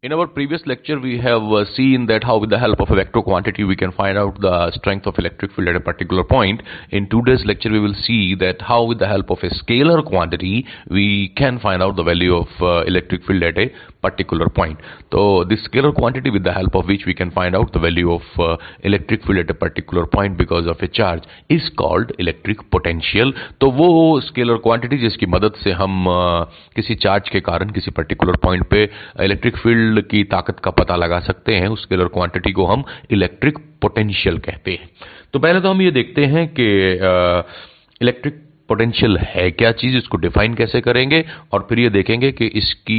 In our previous lecture, we have uh, seen that how with the help of a vector quantity we can find out the strength of electric field at a particular point. In today's lecture, we will see that how with the help of a scalar quantity we can find out the value of uh, electric field at a particular point. So this scalar quantity with the help of which we can find out the value of uh, electric field at a particular point because of a charge is called electric potential. तो वो scalar quantity जिसकी मदद से हम किसी charge के कारण किसी particular point पे इलेक्ट्रिक फ़ील्ड फ़ील्ड की ताकत का पता लगा सकते हैं उस स्केलर क्वांटिटी को हम इलेक्ट्रिक पोटेंशियल कहते हैं। तो पहले तो हम ये देखते हैं कि इलेक्ट्रिक पोटेंशियल है क्या चीज़, इसको डिफाइन कैसे करेंगे और फिर ये देखेंगे कि इसकी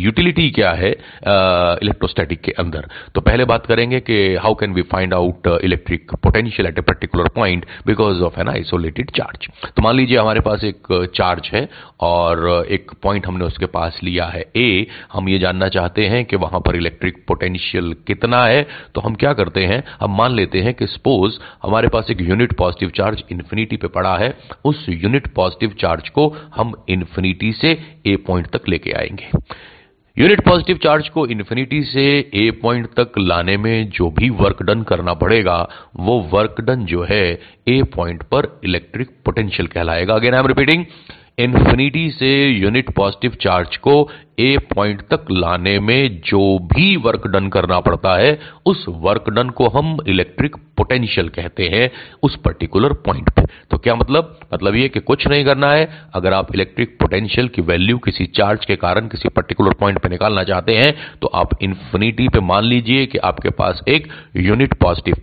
यूटिलिटी क्या है इलेक्ट्रोस्टैटिक के अंदर। तो पहले बात करेंगे कि how can we find out electric potential at a particular point because of an isolated charge तो मान लीजिए हमारे पास एक चार्ज है और एक पॉइंट हमने उसके पास लिया है ए हम ये जानना चाहते हैं कि वहाँ पर इलेक्ट्रिक पोटेंशियल कितना है। तो हम क्या करते हैं? हम मान लेते हैं कि सपोज़ हमारे पास एक यूनिट पॉजिटिव चार्ज इन्फिनिटी पे पड़ा है। उस यूनिट पॉजिटिव चार्ज को हम इन्फिनिटी से ए पॉइंट तक लेके आएँगे। यूनिट पॉजिटिव चार्ज को इन्फिनिटी से ए पॉइंट तक लाने में जो भी वर्क डन करना पड़ेगा, वो वर्क डन जो है ए पॉइंट पर इलेक्ट्रिक पोटेंशियल कहलाएगा। Again I am repeating infinity से यूनिट पॉजिटिव चार्ज को ए पॉइंट तक लाने में जो भी वर्क डन करना पड़ता है, उस वर्क डन को हम इलेक्ट्रिक पोटेंशियल कहते हैं उस पर्टिकुलर पॉइंट पे। तो क्या मतलब? मतलब ये कि कुछ नहीं करना है। अगर आप इलेक्ट्रिक पोटेंशियल की वैल्यू किसी चार्ज के कारण किसी पर्टिकुलर पॉइंट पे निकालना चाहते हैं तो आप इन्फिनिटी पे मान लीजिए कि आपके पास एक यूनिट पॉजिटिव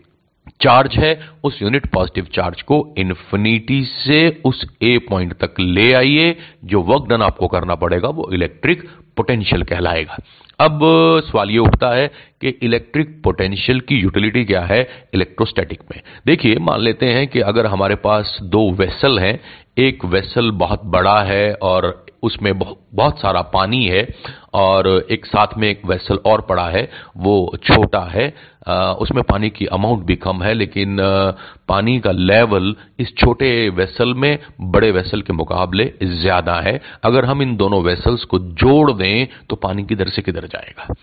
चार्ज है, उस यूनिट पॉजिटिव चार्ज को इन्फिनिटी से उस ए पॉइंट तक ले आइए, जो वर्क डन आपको करना पड़ेगा, वो इलेक्ट्रिक पोटेंशियल कहलाएगा। अब, सवाल ये उठता है कि इलेक्ट्रिक पोटेंशियल की यूटिलिटी क्या है इलेक्ट्रोस्टैटिक में? देखिए, मान लेते हैं कि अगर हमारे पास दो वेसल हैं, एक वेसल बहुत बड़ा है और उसमें बहुत सारा पानी है और एक साथ में एक वेसल और पड़ा है, वो छोटा है उसमें पानी की अमाउंट भी कम है, लेकिन पानी का लेवल इस छोटे वेसल में बड़े वेसल के मुकाबले ज़्यादा है। अगर हम इन दोनों वेसल्स को जोड़ दें तो पानी किधर से किधर जाएगा।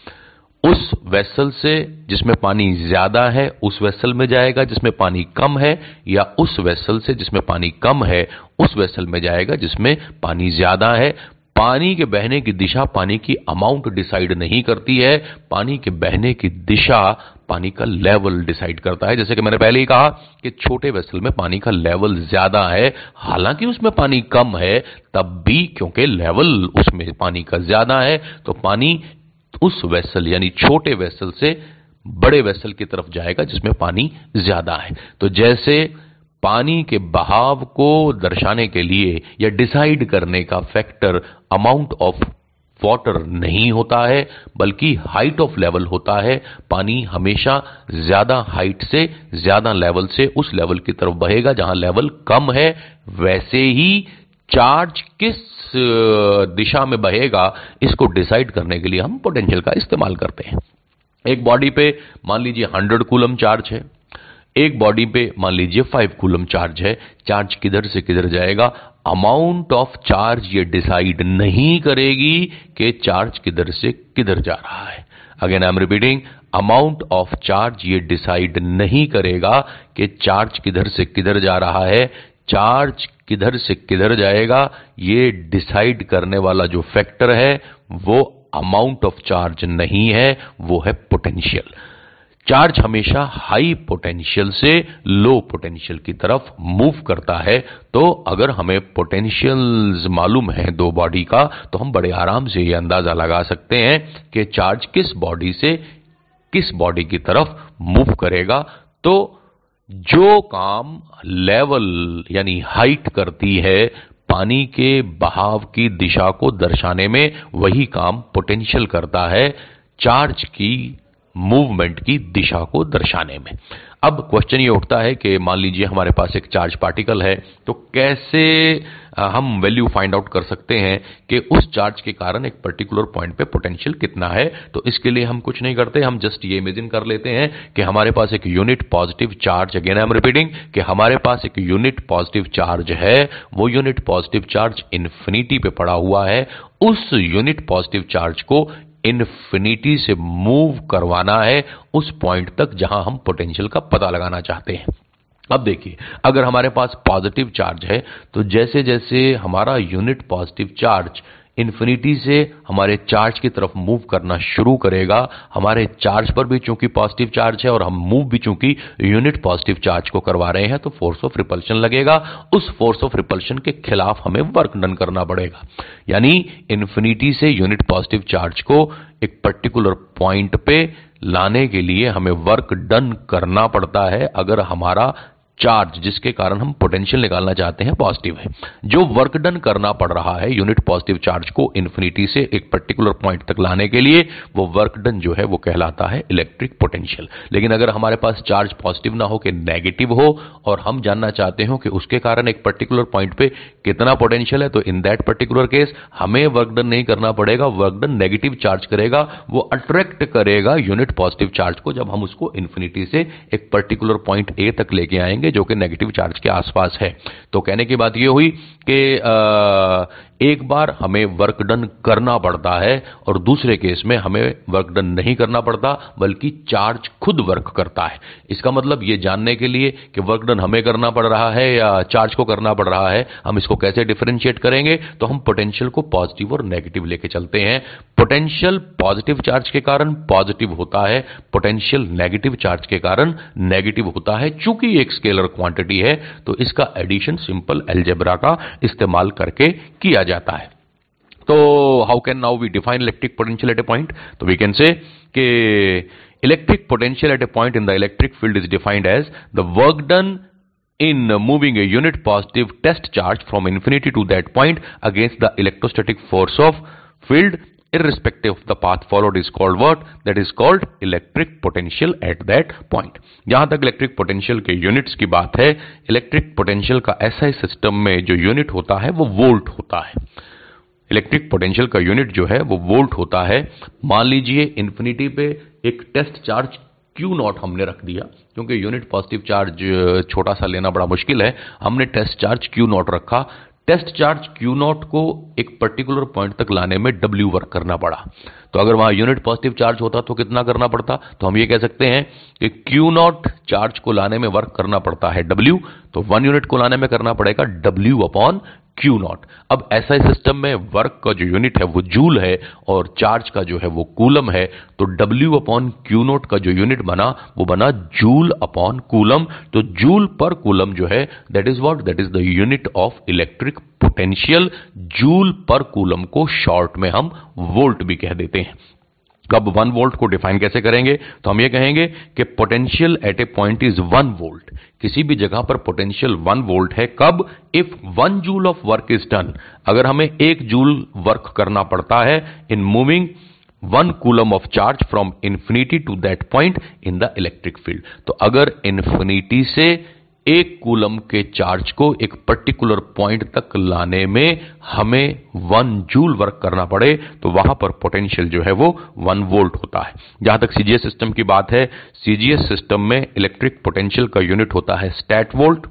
उस वेसल से जिसमें पानी ज़्यादा है, उस वेसल में जाएगा जिसमें पानी कम है, या उस वेसल से जिसमें पानी कम है, उस वेसल में जाएगा जिसमें पानी ज़्यादा है। पानी के बहने की दिशा पानी की अमाउंट डिसाइड नहीं करती है। पानी के बहने की दिशा पानी का लेवल डिसाइड करता है। जैसे कि मैंने पहले ही कहा कि छोटे वेसल में पानी का लेवल ज़्यादा है। हालाँकि उसमें पानी कम है, तब भी क्योंकि लेवल उसमें पानी का ज़्यादा है तो पानी उस वेसल यानी छोटे वेसल से बड़े वेसल की तरफ़ जाएगा जिसमें पानी ज़्यादा है। तो जैसे पानी के बहाव को दर्शाने के लिए या डिसाइड करने का फैक्टर अमाउंट ऑफ़ वाटर नहीं होता है, बल्कि हाइट ऑफ़ लेवल होता है। पानी हमेशा ज़्यादा हाइट से ज़्यादा लेवल से उस लेवल की तरफ़ बहेगा, जहाँ लेवल कम है, वैसे ही चार्ज किस दिशा में बहेगा, इसको डिसाइड करने के लिए हम पोटेंशियल का इस्तेमाल करते हैं। एक बॉडी पे मान लीजिए 100 कूलम चार्ज है एक बॉडी पे मान लीजिए फाइव कूलम चार्ज है चार्ज किधर से किधर जाएगा? अमाउंट ऑफ़ चार्ज ये डिसाइड नहीं करेगी कि चार्ज किधर से किधर जा रहा है। Again I am repeating amount of charge ये डिसाइड नहीं करेगा कि चार्ज किधर से किधर जा रहा है। चार्ज किधर से किधर जाएगा, ये डिसाइड करने वाला जो फैक्टर है, वो अमाउंट ऑफ़ चार्ज नहीं है, वो है पोटेंशियल चार्ज हमेशा हाई पोटेंशियल से लो पोटेंशियल की तरफ़ मूव करता है। तो अगर हमें पोटेंशियल्स मालूम है दो बॉडी का तो हम बड़े आराम से ये अंदाज़ा लगा सकते हैं कि चार्ज किस बॉडी से किस बॉडी की तरफ़ मूव करेगा। तो जो काम लेवल यानी हाइट करती है, पानी के बहाव की दिशा को दर्शाने में वही काम पोटेंशियल करता है। चार्ज की मूवमेंट की दिशा को दर्शाने में। अब क्वेश्चन ये उठता है कि मान लीजिए हमारे पास एक चार्ज पार्टिकल है तो कैसे हम वैल्यू फाइंड आउट कर सकते हैं कि उस चार्ज के कारण एक पर्टिकुलर पॉइंट पे पोटेंशियल कितना है? तो इसके लिए हम कुछ नहीं करते, हम जस्ट ये इमेजिन कर लेते हैं कि हमारे पास एक unit positive charge again I am repeating कि हमारे पास एक यूनिट पॉजिटिव चार्ज है, वो यूनिट पॉजिटिव चार्ज इन्फिनिटी पे पड़ा हुआ है, उस यूनिट पॉजिटिव चार्ज को इन्फिनिटी से मूव करवाना है उस पॉइंट तक जहाँ हम पोटेंशियल का पता लगाना चाहते हैं। अब देखिए, अगर हमारे पास पॉजिटिव चार्ज है तो जैसे जैसे हमारा यूनिट पॉजिटिव चार्ज इन्फिनिटी से हमारे चार्ज की तरफ़ मूव करना शुरू करेगा। हमारे चार्ज पर भी चूँकि पॉजिटिव चार्ज है और हम मूव भी चूँकि यूनिट पॉजिटिव चार्ज को करवा रहे हैं तो फोर्स ऑफ़ रिपल्शन लगेगा। उस फोर्स ऑफ़ रिपल्शन के खिलाफ हमें वर्क डन करना पड़ेगा। यानी इन्फिनिटी से यूनिट पॉजिटिव चार्ज को एक पर्टिकुलर पॉइंट पे लाने के लिए हमें वर्क डन करना पड़ता है। अगर हमारा चार्ज जिसके कारण हम पोटेंशियल निकालना चाहते हैं पॉजिटिव है। जो वर्क डन करना पड़ रहा है यूनिट पॉजिटिव चार्ज को इन्फिनिटी से एक पर्टिकुलर पॉइंट तक लाने के लिए, वो वर्क डन जो है, वो कहलाता है इलेक्ट्रिक पोटेंशियल लेकिन अगर हमारे पास चार्ज पॉजिटिव ना हो कि नेगेटिव हो, और हम जानना चाहते हो कि उसके कारण एक पर्टिकुलर पॉइंट पे कितना पोटेंशियल है तो इन दैट पर्टिकुलर केस हमें वर्क डन नहीं करना पड़ेगा वर्क डन नेगेटिव चार्ज करेगा, वो अट्रैक्ट करेगा यूनिट पॉजिटिव चार्ज को, जब हम उसको इन्फिनिटी से एक पर्टिकुलर पॉइंट ए तक लेके आएँगे जो कि नेगेटिव चार्ज के आसपास है। तो कहने की बात यह हुई कि एक बार हमें वर्क डन करना पड़ता है और दूसरे केस में हमें वर्क डन नहीं करना पड़ता, बल्कि चार्ज खुद वर्क करता है। इसका मतलब ये जानने के लिए कि वर्क डन हमें करना पड़ रहा है या चार्ज को करना पड़ रहा है, हम इसको कैसे डिफरेंशिएट करेंगे? तो हम पोटेंशियल को पॉजिटिव और नेगेटिव लेके चलते हैं। पोटेंशियल पॉजिटिव चार्ज के कारण पॉजिटिव होता है पोटेंशियल नेगेटिव चार्ज के कारण नेगेटिव होता है। चूँकि एक स्केलर क्वांटिटी है तो इसका एडिशन सिंपल एल्जेब्रा का इस्तेमाल करके किया जाता है। तो how can now we define electric potential at a point तो we can say electric potential at a point in the electric field is defined as the work done in moving a unit positive test charge from infinity to that point against the electrostatic force of field irrespective of the path followed is called what? That is called electric potential at that point. जहाँ तक electric potential के units की बात है electric potential का ऐसा ही system में जो यूनिट होता है, वो वोल्ट होता है। इलेक्ट्रिक पोटेंशियल का यूनिट जो है, वो वोल्ट होता है। मान लीजिए इन्फिनिटी पे एक टेस्ट चार्ज क्यू नॉट हमने रख दिया, क्योंकि यूनिट पॉजिटिव चार्ज छोटा सा लेना बड़ा मुश्किल है। हमने टेस्ट चार्ज क्यू नॉट रखा। टेस्ट चार्ज क्यू नॉट को एक पर्टिकुलर पॉइंट तक लाने में डब्ल्यू वर्क करना पड़ा। तो अगर वहाँ यूनिट पॉजिटिव चार्ज होता तो कितना करना पड़ता? तो हम ये कह सकते हैं कि क्यू नॉट चार्ज को लाने में वर्क करना पड़ता है डब्ल्यू तो वन यूनिट को लाने में करना पड़ेगा डब्ल्यू अपॉन क्यू नॉट। अब ऐसा सिस्टम में वर्क का जो यूनिट है वो जूल है और चार्ज का जो है वो कूलम है तो डब्ल्यू अपॉन क्यू नोट का जो यूनिट बना, वो बना जूल अपॉन कूलम। तो जूल पर कूलम जो है that is what that is the unit of electric potential joule per coulomb को शॉर्ट में हम वोल्ट भी कह देते हैं। कब वन वोल्ट को डिफाइन कैसे करेंगे? तो हम ये कहेंगे कि potential at a point is one volt किसी भी जगह पर पोटेंशियल वन वोल्ट है कब? If one joule of work is done अगर हमें एक जूल वर्क करना पड़ता है in moving one coulomb of charge from infinity to that point in the electric field तो अगर इन्फिनिटी से एक कूलम के चार्ज को एक पर्टिकुलर पॉइंट तक लाने में हमें वन जूल वर्क करना पड़े तो वहाँ पर पोटेंशियल जो है वो वन वोल्ट होता है। जहाँ तक सीजीएस सिस्टम की बात है सीजीएस सिस्टम में इलेक्ट्रिक पोटेंशियल का यूनिट होता है स्टैट वोल्ट।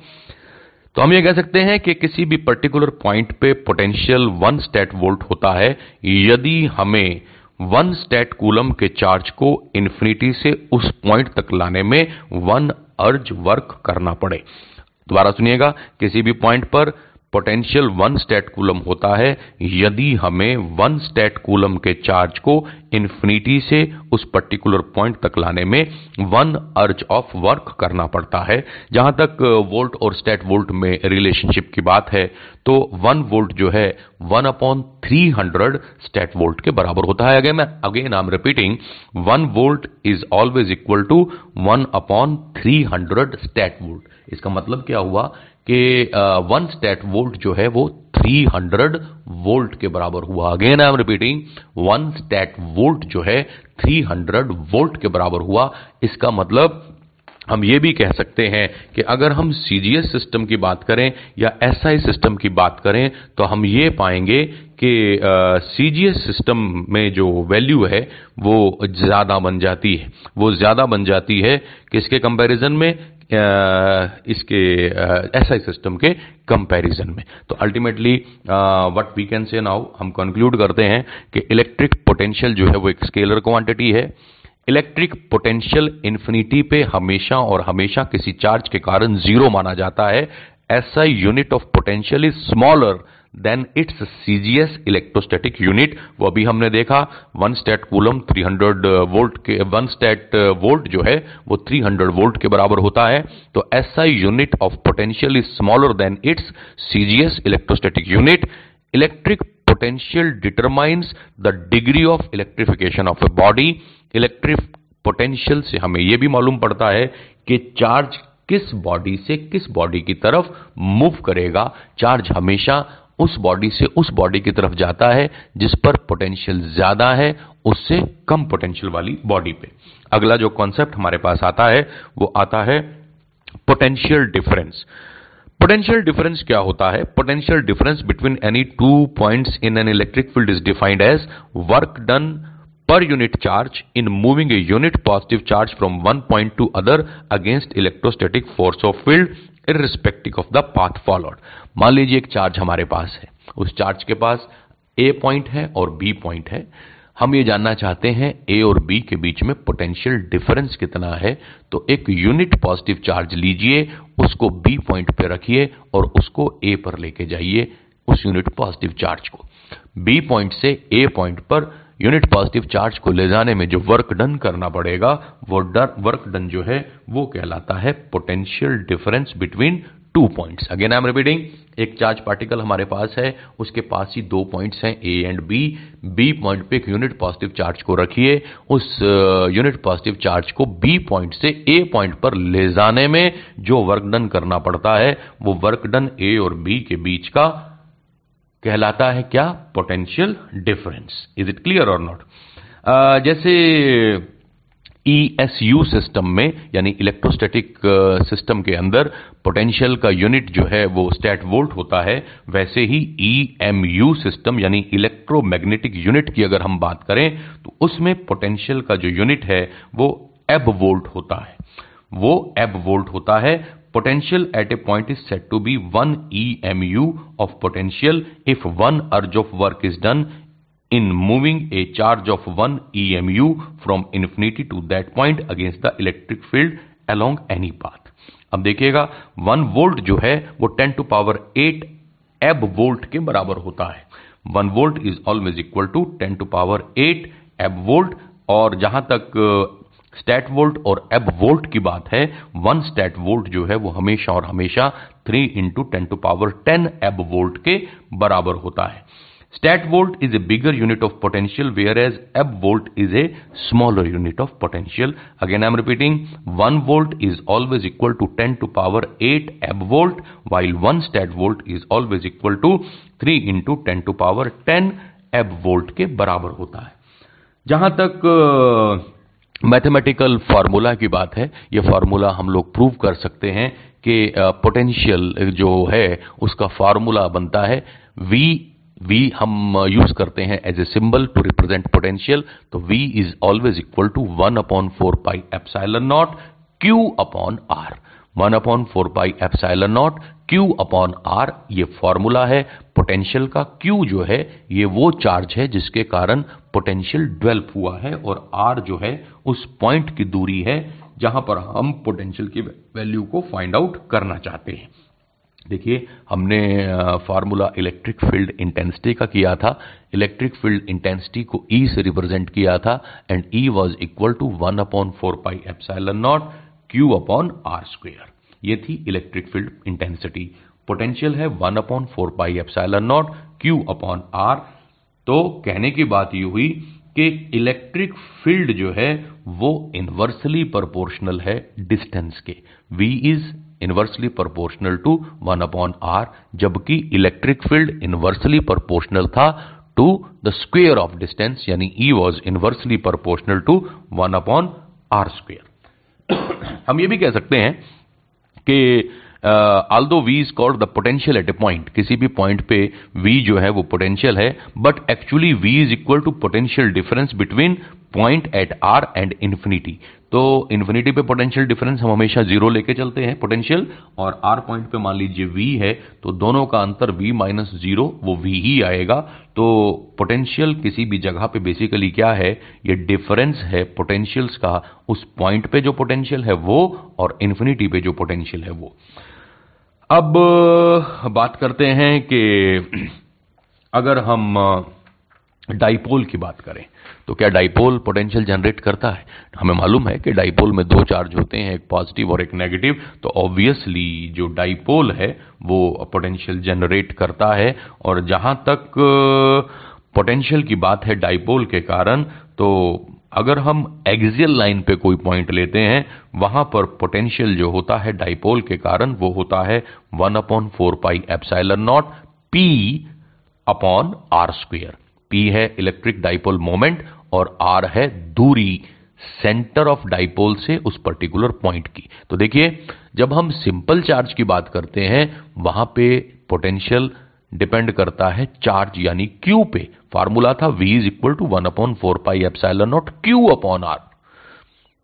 तो हम ये कह सकते हैं कि किसी भी पर्टिकुलर पॉइंट पे पोटेंशियल वन स्टैट वोल्ट होता है, यदि हमें वन स्टैट कूलम के चार्ज को इन्फिनिटी से उस पॉइंट तक लाने में वन अर्ज़ वर्क करना पड़े। दोबारा सुनिएगा किसी भी पॉइंट पर पोटेंशियल वन स्टेट कूलम होता है, यदि हमें वन स्टेट कूलम के चार्ज को इन्फिनिटी से उस पर्टिकुलर पॉइंट तक लाने में वन अर्ज़ ऑफ़ वर्क करना पड़ता है। जहाँ तक वोल्ट और स्टेट वोल्ट में रिलेशनशिप की बात है तो वन वोल्ट जो है one upon three hundred statvolt के बराबर होता है। Again again I am repeating one volt is always equal to one upon three hundred statvolt इसका मतलब क्या हुआ? कि वन स्टेट वोल्ट जो है वो 300 वोल्ट के बराबर हुआ। Again I am repeating one statvolt जो है 300 वोल्ट के बराबर हुआ। इसका मतलब हम ये भी कह सकते हैं कि अगर हम सीजीएस सिस्टम की बात करें या एसआई सिस्टम की बात करें तो हम ये पाएँगे कि सीजीएस सिस्टम में जो वैल्यू है, वो ज़्यादा बन जाती है। वो ज़्यादा बन जाती है किसके कंपैरिजन में? इसके एस आई सिस्टम के कंपैरिजन में। तो ultimately what we can say now हम कंक्लूड करते हैं कि इलेक्ट्रिक पोटेंशियल जो है वो एक स्केलर क्वांटिटी है। इलेक्ट्रिक पोटेंशियल इन्फिनिटी पे हमेशा और हमेशा किसी चार्ज के कारण ज़ीरो माना जाता है। S I unit of potential is smaller than its CGS electrostatic unit वो अभी हमने देखा वन स्टेट कूलम 300 वोल्ट के वन स्टेट वोल्ट जो है, वो 300 वोल्ट के बराबर होता है। तो S I unit of potential is smaller than its CGS electrostatic unit electric potential determines the degree of electrification of a body electric potential से हमें यह भी मालूम पड़ता है कि चार्ज किस बॉडी से किस बॉडी की तरफ़ मूव करेगा। चार्ज हमेशा उस बॉडी से उस बॉडी की तरफ़ जाता है, जिस पर पोटेंशियल ज़्यादा है, उससे कम पोटेंशियल वाली बॉडी पे। अगला जो कॉन्सेप्ट हमारे पास आता है, वो आता है पोटेंशियल डिफरेंस पोटेंशियल डिफरेंस क्या होता है? Potential difference between any two points in an electric field is defined as work done per unit charge in moving a unit positive charge from one point to other against electrostatic force of field irrespective of the path followed. मान लीजिए एक charge हमारे पास है। उस charge के पास ए point है और बी पॉइंट है। हम ये जानना चाहते हैं ए और बी के बीच में पोटेंशियल डिफरेंस कितना है। तो एक यूनिट पॉजिटिव चार्ज लीजिए, उसको बी पॉइंट पे रखिए और उसको ए पर लेके जाइए उस यूनिट पॉजिटिव चार्ज को। बी पॉइंट से ए पॉइंट पर यूनिट पॉजिटिव चार्ज को ले जाने में जो वर्क डन करना पड़ेगा, वो डर वर्क डन जो है, वो कहलाता है potential difference between two points again I am repeating एक चार्ज पार्टिकल हमारे पास है, उसके पास ही दो पॉइंट्स हैं A and B B point पे एक यूनिट पॉजिटिव चार्ज को रखिए, उस यूनिट पॉजिटिव चार्ज को बी पॉइंट से ए पॉइंट पर ले जाने में जो वर्क डन करना पड़ता है, वो वर्क डन ए और बी के बीच का कहलाता है क्या? Potential difference is it clear और नॉट जैसे ईएसयू सिस्टम में, यानी इलेक्ट्रोस्टैटिक सिस्टम के अंदर पोटेंशियल का यूनिट जो है, वो स्टैट वोल्ट होता है। वैसे ही ईएमयू सिस्टम यानी इलेक्ट्रोमैग्नेटिक यूनिट की अगर हम बात करें तो उसमें पोटेंशियल का जो यूनिट है, वो एब वोल्ट होता है। वो एब वोल्ट होता है potential at a point is set to be one E M U of potential if one erg of work is done in moving a charge of one E M U from infinity to that point against the electric field along any path अब देखिएगा one volt जो है, वो ten to power eight abvolt के बराबर होता है। One volt is always equal to ten to power eight abvolt और जहाँ तक स्टैट वोल्ट और एब वोल्ट की बात है, वन स्टैट वोल्ट जो है वो हमेशा और हमेशा three into ten to power ten abvolt के बराबर होता है। Statvolt is a bigger unit of potential whereas abvolt is a smaller unit of potential again I am repeating one volt is always equal to ten to power eight abvolt while one statvolt is always equal to three into ten to power ten abvolt के बराबर होता है। जहाँ तक mathematical formula की बात है। ये फार्मूला हम लोग प्रूव कर सकते हैं कि पोटेंशियल जो है, उसका फार्मूला बनता है। V V हम यूज़ करते हैं as a symbol to represent potential तो V is always equal to one upon four pi epsilon naught Q upon R one upon four pi epsilon naught Q upon R ये formula है। Potential का Q जो है, ये वो charge है जिसके कारण पोटेंशियल डेवलप हुआ है और आर जो है, उस पॉइंट की दूरी है जहाँ पर हम पोटेंशियल की वैल्यू को फाइंड आउट करना चाहते हैं। देखिए, हमने फार्मूला इलेक्ट्रिक फ़ील्ड इंटेंसिटी का किया था। इलेक्ट्रिक फ़ील्ड इंटेंसिटी को ई E से रिप्रेजेंट किया था and E was equal to one upon four pi epsilon naught Q upon R square ये थी इलेक्ट्रिक फ़ील्ड इंटेंसिटी पोटेंशियल है one upon four pi epsilon naught Q upon R तो कहने की बात ये हुई कि इलेक्ट्रिक फ़ील्ड जो है, वो इनवर्सली प्रोपोर्शनल है डिस्टेंस के. V is inversely proportional to one upon R जबकि इलेक्ट्रिक फ़ील्ड इनवर्सली प्रोपोर्शनल था to the square of distance यानी E was inversely proportional to one upon R square हम ये भी कह सकते हैं कि although V is called the potential at a point किसी भी पॉइंट पे वी जो है वो पोटेंशियल है but actually V is equal to potential difference between point at R and infinity तो इन्फिनिटी पे पोटेंशियल डिफरेंस हम हमेशा ज़ीरो लेके चलते हैं पोटेंशियल और आर पॉइंट पे मान लीजिए वी है तो दोनों का अंतर वी माइनस ज़ीरो वो वी ही आएगा। तो पोटेंशियल किसी भी जगह पे बेसिकली क्या है? ये डिफरेंस है पोटेंशियल्स का। उस पॉइंट पे जो पोटेंशियल है वो, और इन्फिनिटी पे जो पोटेंशियल है वो। अब बात करते हैं कि अगर हम डाइपोल की बात करें तो क्या डाइपोल पोटेंशियल जनरेट करता है? हमें मालूम है कि डाइपोल में दो चार्ज होते हैं, एक पॉजिटिव और एक नेगेटिव तो ऑब्वियसली जो डाइपोल है, वो पोटेंशियल जनरेट करता है, और जहाँ तक पोटेंशियल की बात है डाइपोल के कारण तो अगर हम एक्सियल लाइन पे कोई पॉइंट लेते हैं, वहाँ पर पोटेंशियल जो होता है डाइपोल के कारण, वो होता है one upon four pi epsilon naught P upon R square. P है इलेक्ट्रिक डाइपोल मोमेंट और आर है दूरी सेंटर ऑफ़ डाइपोल से उस पर्टिकुलर पॉइंट की। तो देखिए, जब हम सिंपल चार्ज की बात करते हैं, वहाँ पे पोटेंशियल डिपेंड करता है चार्ज यानी क्यू पे। फार्मूला था v is equal to one upon four pi epsilon naught Q upon R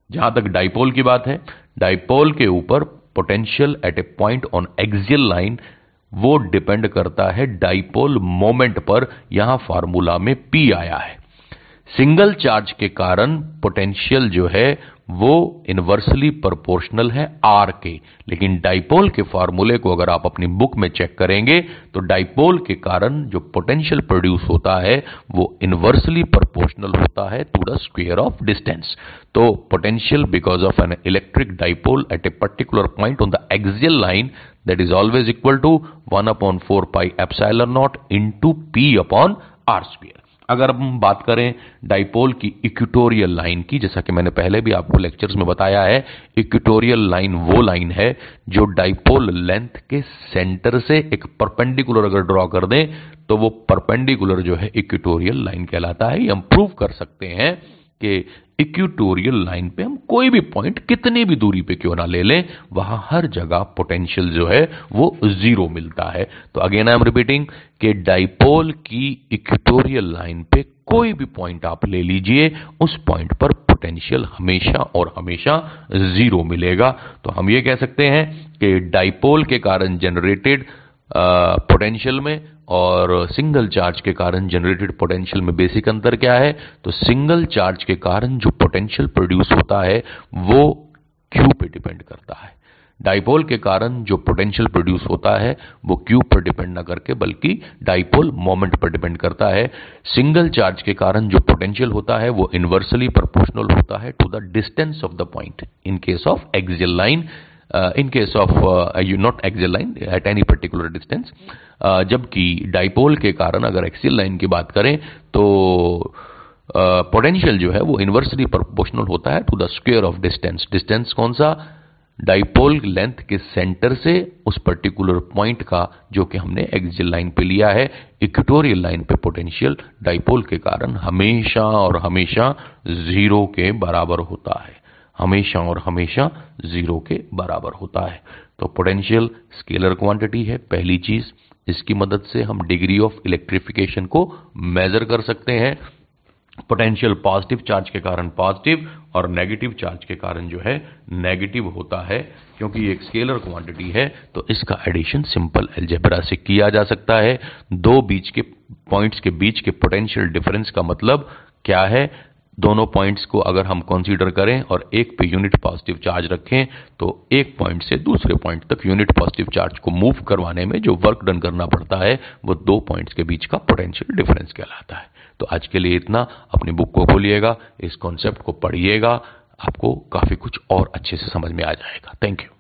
जहाँ तक डाइपोल की बात है डाइपोल के ऊपर potential at a point on axial line वो डिपेंड करता है डाइपोल मोमेंट पर, यहाँ फार्मूला में पी आया है। सिंगल चार्ज के कारण पोटेंशियल जो है वो इनवर्सली प्रोपोर्शनल है आर के। लेकिन डाइपोल के फॉर्मूले को अगर आप अपनी बुक में चेक करेंगे तो डाइपोल के कारण जो पोटेंशियल प्रोड्यूस होता है, वो इनवर्सली प्रोपोर्शनल होता है to the square of distance तो potential because of an electric dipole at a particular point on the axial line that is always equal to one upon four pi epsilon naught into P upon R square अगर हम बात करें dipole की equatorial line की, जैसा कि मैंने पहले भी आपको लेक्चर्स में बताया है, इक्विटोरियल लाइन वो लाइन है जो डाइपोल लेंथ के सेंटर से एक परपेंडिकुलर अगर ड्रॉ कर दें तो वो परपेंडिकुलर जो है इक्विटोरियल लाइन कहलाता है। ये हम प्रूव कर सकते हैं। कि इक्विटोरियल लाइन पे हम कोई भी पॉइंट कितनी भी दूरी पे क्यों ना ले लें, वहाँ हर जगह पोटेंशियल जो है वो ज़ीरो मिलता है। तो अगेन आई एम रिपीटिंग कि डाइपोल की इक्विटोरियल लाइन पे कोई भी पॉइंट आप ले लीजिए, उस पॉइंट पर पोटेंशियल हमेशा और हमेशा ज़ीरो मिलेगा। तो हम ये कह सकते हैं कि डाइपोल के कारण जनरेटेड पोटेंशियल में और सिंगल चार्ज के कारण जनरेटेड पोटेंशियल में बेसिक अंतर क्या है? तो सिंगल चार्ज के कारण जो पोटेंशियल प्रोड्यूस होता है, वो क्यू पे डिपेंड करता है। डाइपोल के कारण जो पोटेंशियल प्रोड्यूस होता है, वो क्यू पर डिपेंड ना करके, बल्कि डाइपोल मोमेंट पर डिपेंड करता है। सिंगल चार्ज के कारण जो पोटेंशियल होता है, वो इनवर्सली प्रोपोर्शनल होता है to the distance of the point in case of axial line in case of you not axial line at any particular distance जबकि डाइपोल के कारण अगर एक्सियल लाइन की बात करें तो पोटेंशियल uh, जो है वो इनवर्सली प्रोपोर्शनल होता है to the square of distance distance कौन सा? डाइपोल लेंथ के सेंटर से उस पर्टिकुलर पॉइंट का जो कि हमने एक्सियल लाइन पे लिया है इक्वेटोरियल लाइन पे पोटेंशियल डाइपोल के कारण हमेशा और हमेशा ज़ीरो के बराबर होता है। हमेशा और हमेशा ज़ीरो के बराबर होता है। तो पोटेंशियल स्केलर क्वांटिटी है पहली चीज़। इसकी मदद से हम डिग्री ऑफ़ इलेक्ट्रिफिकेशन को मेजर कर सकते हैं। पोटेंशियल पॉजिटिव चार्ज के कारण पॉजिटिव और नेगेटिव चार्ज के कारण जो है नेगेटिव होता है, क्योंकि एक स्केलर क्वांटिटी है तो इसका एडिशन सिंपल एल्जेब्रा से किया जा सकता है। दो बीच के पॉइंट्स के बीच के पोटेंशियल डिफरेंस का मतलब क्या है? दोनों पॉइंट्स को अगर हम कंसीडर करें और एक पे यूनिट पॉजिटिव चार्ज रखें तो एक पॉइंट से दूसरे पॉइंट तक यूनिट पॉजिटिव चार्ज को मूव करवाने में जो वर्क डन करना पड़ता है, वो दो पॉइंट्स के बीच का पोटेंशियल डिफरेंस कहलाता है। तो आज के लिए इतना। अपनी बुक को खोलिएगा, इस कॉन्सेप्ट को पढ़िएगा, आपको काफ़ी कुछ और अच्छे से समझ में आ जाएगा। Thank you